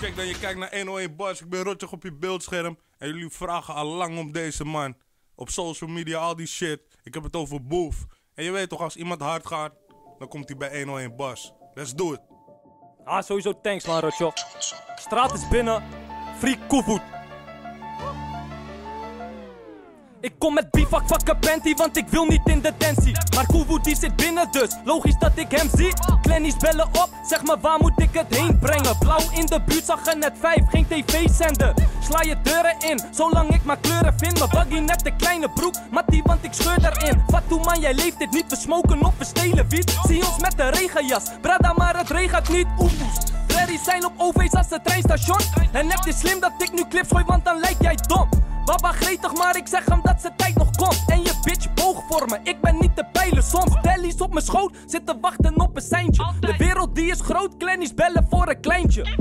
Check dat je kijkt naar 101 Bars. Ik ben Rotjoch op je beeldscherm. En jullie vragen al lang om deze man. Op social media, al die shit. Ik heb het over Boef. En je weet toch, als iemand hard gaat, dan komt hij bij 101 Bars. Let's do it. Ah, sowieso thanks man, Rotjoch. Straat is binnen. Free koevoet. Ik kom met bivak vakken panty, want ik wil niet in detentie. Maar Koevoet die zit binnen dus, logisch dat ik hem zie. Klennies bellen op, zeg me waar moet ik het heen brengen? Blauw in de buurt zag er net vijf, geen tv-zender. Sla je deuren in, zolang ik maar kleuren vind. Mijn buggy net de kleine broek, Mattie want ik scheur daarin. Fatou man, jij leeft dit niet, we smoken of we stelen wiet. Zie ons met de regenjas, brada maar het regent niet. Oefoes. Freddy's zijn op OV's als het treinstation. En net is slim dat ik nu clips gooi, want dan lijk jij dom. Baba gretig, maar ik zeg hem dat zijn tijd nog komt. En je bitch boog voor me, ik ben niet te peilen. Soms bellies op mijn schoot, zitten wachten op een seintje. De wereld die is groot, klennies bellen voor een kleintje.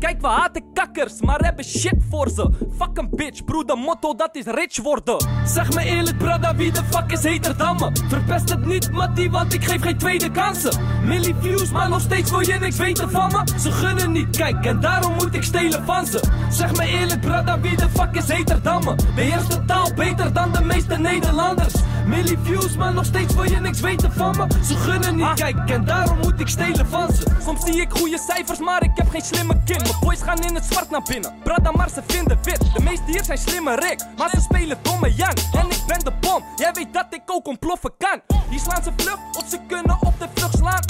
Kijk, we haten kakkers, maar hebben shit voor ze. Fuck een bitch, broer, motto dat is rich worden. Zeg me eerlijk, brada, wie de fuck is heter dan me? Verpest het niet, Mattie, want ik geef geen tweede kansen. Millie views, maar nog steeds wil je niks weten van me. Ze gunnen niet, kijk, en daarom moet ik stelen van ze. Zeg me eerlijk, brada, wie de fuck is heter dan me? Beheers de taal beter dan de meeste Nederlanders. Millie views, maar nog steeds wil je niks weten van me. Ze gunnen niet, kijk, en daarom moet ik stelen van ze. Soms zie ik goede cijfers, maar ik heb geen slimme kin. Mijn boys gaan in het zwart naar binnen. Brada, maar ze vinden wit. De meeste hier zijn slimme Rick, maar ze spelen domme Jan. En ik ben de bom, jij weet dat ik ook ontploffen kan. Die slaan ze vlug, of ze kunnen op de vlucht slaan.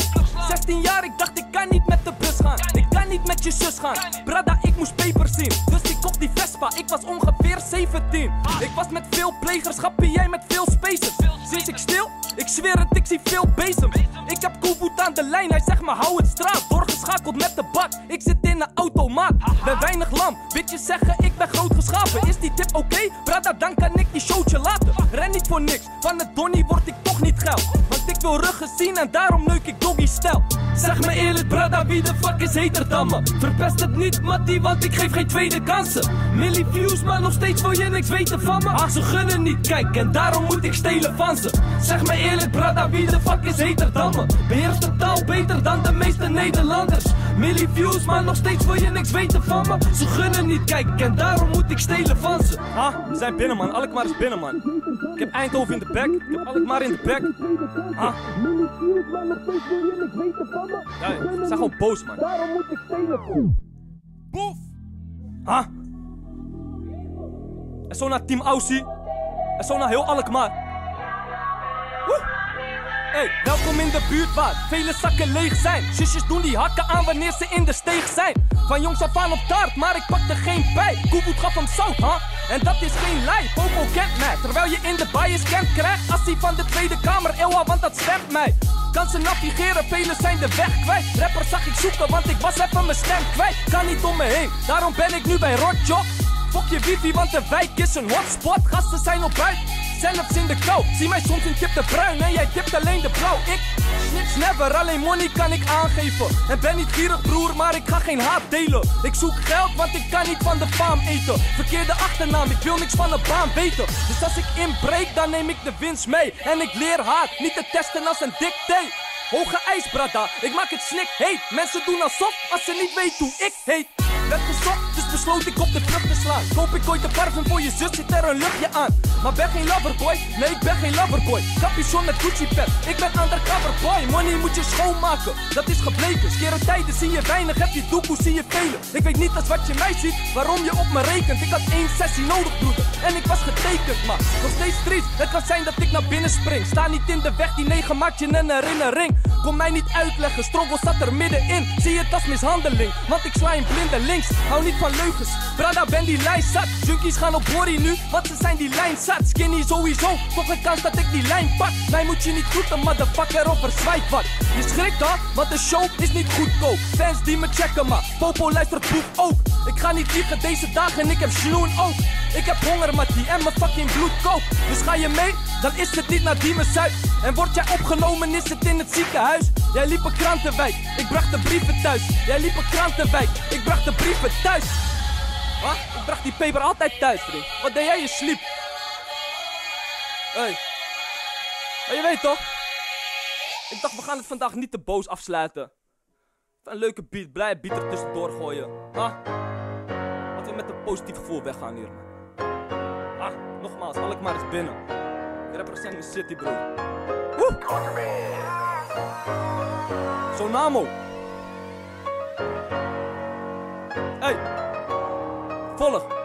16 jaar, ik dacht ik kan niet met de bus gaan. Ik kan niet met je zus gaan. Brada, ik moest papers zien. Dus ik die Vespa, ik was ongeveer 17. Ik was met veel plegers, grappie jij met veel spacers. Zit ik stil? Ik zweer het, ik zie veel bezems. Ik heb Koevoet aan de lijn, hij zegt me hou het straat. Doorgeschakeld met de bak, ik zit in een automaat. Ben weinig lam, bitches zeggen ik ben groot geschapen. Is die tip oké? Brada, dan kan ik die showtje laten. Ren niet voor niks, van het donnie word ik toch niet geil. Want ik wil ruggen zien en daarom neuk ik doggy stijl. Zeg me eerlijk, brada, wie de fuck is heter dan me? Verpest het niet, Mattie, want ik geef geen tweede kansen. Millie views, maar nog steeds wil je niks weten van me. Ach, ze gunnen niet, kijk, en daarom moet ik stelen van ze. Zeg me eerlijk, brada, wie de fuck is heter dan me? Beheerst de taal beter dan de meeste Nederlanders. Millie views, maar nog steeds wil je niks weten van me. Ze gunnen niet, kijk, en daarom moet ik stelen van ze. Ah, we zijn binnen, man. Alkmaar is binnen, man. Ik heb Eindhoven in de bek. Ik heb Alkmaar in de bek. Ah. Ja, ze zijn gewoon boos, man. Boef! Ah. En zo naar Team Aussie. En zo naar heel Alkmaar. Hey, welkom in de buurt waar vele zakken leeg zijn. Zusjes doen die hakken aan wanneer ze in de steeg zijn. Van jongs af aan op taart, maar ik pakte geen bij. Koevoet gaf hem zout, ha? En dat is geen lijf, Popo kent mij. Terwijl je in de bias kent krijgt als hij van de Tweede Kamer. Ewa, want dat stemt mij. Kan ze navigeren, velen zijn de weg kwijt. Rappers zag ik zoeken, want ik was even mijn stem kwijt. Kan niet om me heen, daarom ben ik nu bij Rotjoch. Fok je wifi, want de wijk is een hotspot. Gasten zijn op buiten, zelfs in de kou. Zie mij soms in tip de bruin en jij tipt alleen de blauw. Ik snitch never, alleen money kan ik aangeven. En ben niet gierig broer, maar ik ga geen haat delen. Ik zoek geld, want ik kan niet van de faam eten. Verkeerde achternaam, ik wil niks van de baan weten. Dus als ik inbreek, dan neem ik de winst mee. En ik leer haat, niet te testen als een dictate. Hoge ijs, brada, ik maak het snik heet. Mensen doen alsof, als ze niet weten hoe ik heet. Werd gezocht, dus besloot ik op de vlucht te slaan. Koop ik ooit de parfum voor je zus, zit er een luchtje aan. Maar ben geen loverboy, nee ik ben geen loverboy. Capuchon met Gucci pet, ik ben undercover boy. Money moet je schoonmaken, dat is gebleken. Skere tijden zie je weinig, heb je doekoe zie je velen. Ik weet niet als wat je mij ziet, waarom je op me rekent. Ik had één sessie nodig broeder, en ik was getekend. Maar nog steeds triest, het kan zijn dat ik naar binnen spring. Sta niet in de weg, die negen maakt je een herinnering. Kom mij niet uitleggen, struggle zat er middenin. Zie het als mishandeling, want ik sla in blinde links. Hou niet van leugens, Brada ben die lijn zat. Junkies gaan op worry nu, want ze zijn die lijn zat. Skinny sowieso, toch een kans dat ik die lijn pak. Mij moet je niet groeten, motherfucker, of er zwijgt wat. Je schrikt al, want de show is niet goedkoop. Fans die me checken, maar Popo luistert boek ook. Ik ga niet liegen deze dagen en ik heb snoen ook. Ik heb honger, Mattie, en mijn fucking bloed kookt. Dus ga je mee? Dan is het niet naar Diemen Zuid. En word jij opgenomen, is het in het ziekenhuis. Jij liep een krantenwijk, ik bracht de brieven thuis. Jij liep een krantenwijk, ik bracht de brieven thuis. Wat? Ik bracht die paper altijd thuis, vriend. Wat deed jij? Je sliep. Hey. Maar je weet toch? Ik dacht, we gaan het vandaag niet te boos afsluiten. een leuke beat. Blij beat er tussendoor gooien. Ah. Met een positief gevoel weggaan hier, man. Ah, nogmaals, Alkmaar is binnen. Ik represent mijn city, bro. Woe! Sonamo. Hey. Volg.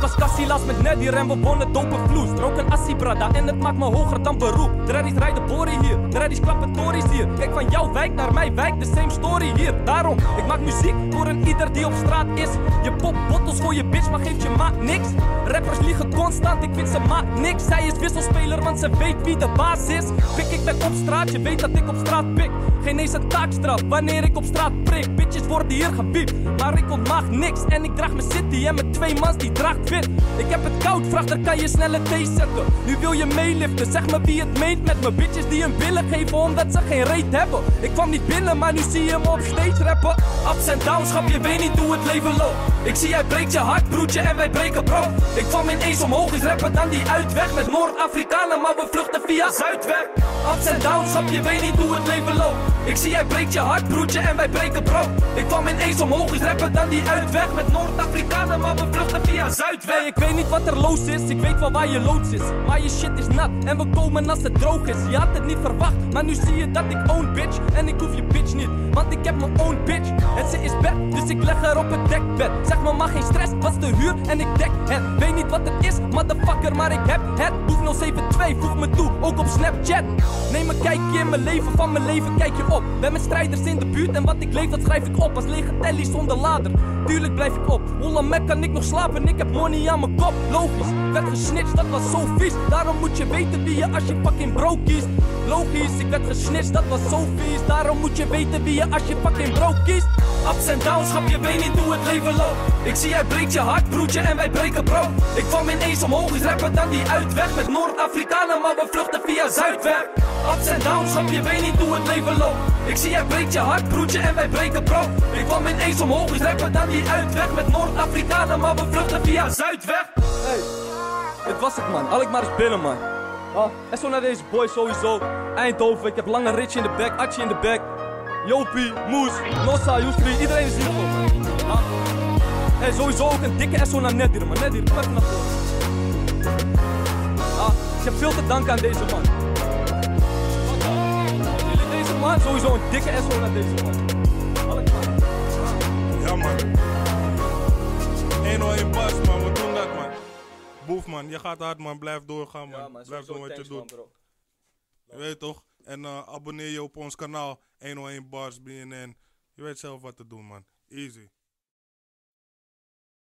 Ik was Cassilas met Neddy we wonnen dope vloes. Rook een Assibrada en het maakt me hoger dan beroep. Dreddies rijden bori hier, Dreddies klappen tories hier. Kijk van jouw wijk naar mijn wijk, de same story hier. Daarom, ik maak muziek voor een ieder die op straat is. Je pop bottles voor je bitch, maar geeft je maat niks. Rappers liegen constant, ik vind ze maat niks. Zij is wisselspeler, want ze weet wie de baas is. Pik ik ben op straat, je weet dat ik op straat pik. Geen eens een taakstraf wanneer ik op straat prik. Bitches worden hier gebiept, maar ik ontmaag niks. En ik draag mijn city en met twee mans die draagt Ik heb het koud, vraag, daar kan je snel een thee zetten. Nu wil je meeliften, zeg me wie het meent met me. Bitches die een billen geven omdat ze geen reet hebben. Ik kwam niet binnen, maar nu zie je me op stage rappen. Ups en downs, schat, je weet niet hoe het leven loopt. Ik zie jij breekt je hart, broertje, en wij breken brood. Ik kwam ineens omhoog, is rappen dan die uitweg. Met Noord-Afrikanen, maar we vluchten via Zuidweg. Ups en downs, schat, je weet niet hoe het leven loopt. Ik zie jij breekt je hart, broertje, en wij breken brood. Ik kwam ineens omhoog, is rappen dan die uitweg. Met Noord-Afrikanen, maar we vluchten via Zuidweg. Ik weet niet wat er los is, ik weet wel waar je loods is. Maar je shit is nat en we komen als het droog is. Je had het niet verwacht, maar nu zie je dat ik own bitch. En ik hoef je bitch niet, want ik heb mijn own bitch. En ze is bed, dus ik leg haar op het dekbed. Zeg maar geen stress, was de huur en ik dek het. Weet niet wat het is, motherfucker, maar ik heb het. Boef 072, voeg me toe, ook op Snapchat. Neem een kijkje in mijn leven, van mijn leven kijk je op. Ben met strijders in de buurt en wat ik leef, dat schrijf ik op. Als lege telly zonder lader, tuurlijk blijf ik op. Holland Mac kan ik nog slapen, ik heb money aan mijn kop. Logisch, werd gesnitcht, dat was zo vies. Daarom moet je weten wie je als je fucking bro kiest. Logisch, ik werd gesnitcht, dat was zo vies. Daarom moet je weten wie je als je fucking bro kiest. Ups en downs, schat, je weet niet hoe het leven loopt. Ik zie jij breekt je hart, broertje, en wij breken brood. Ik kwam ineens omhoog, is rappen dan die uitweg. Met Noord-Afrikanen, maar we vluchten via Zuidweg. Ups en downs, schat, je weet niet hoe het leven loopt. Ik zie jij breekt je hart, broertje, en wij breken brood. Ik kwam ineens omhoog, is rappen dan die uitweg. Met Noord-Afrikanen, maar we vluchten via Zuidweg. Hey, dit was het man. Alkmaar is binnen man. Ah, en zo naar deze boy sowieso. Eindhoven, ik heb lange Rich in de back, Atje in de back. Jopie, Moes, Nossa, Yusri, iedereen is hier man. Ah. En sowieso ook een dikke SO naar Nedir man. Nedir, kom even naar voren. Ah, ik heb veel te danken aan deze man. Man, sowieso een dikke SO naar deze man. Alkmaar. Ja, man. 101 bars, man. We doen dat, man. Boef, man. Je gaat hard, man. Blijf doorgaan, man. Ja man, Blijf doen wat je doet. Je weet toch? En eh, abonneer je op ons kanaal. 101 bars, BNN. Je weet zelf wat te doen, man. Easy.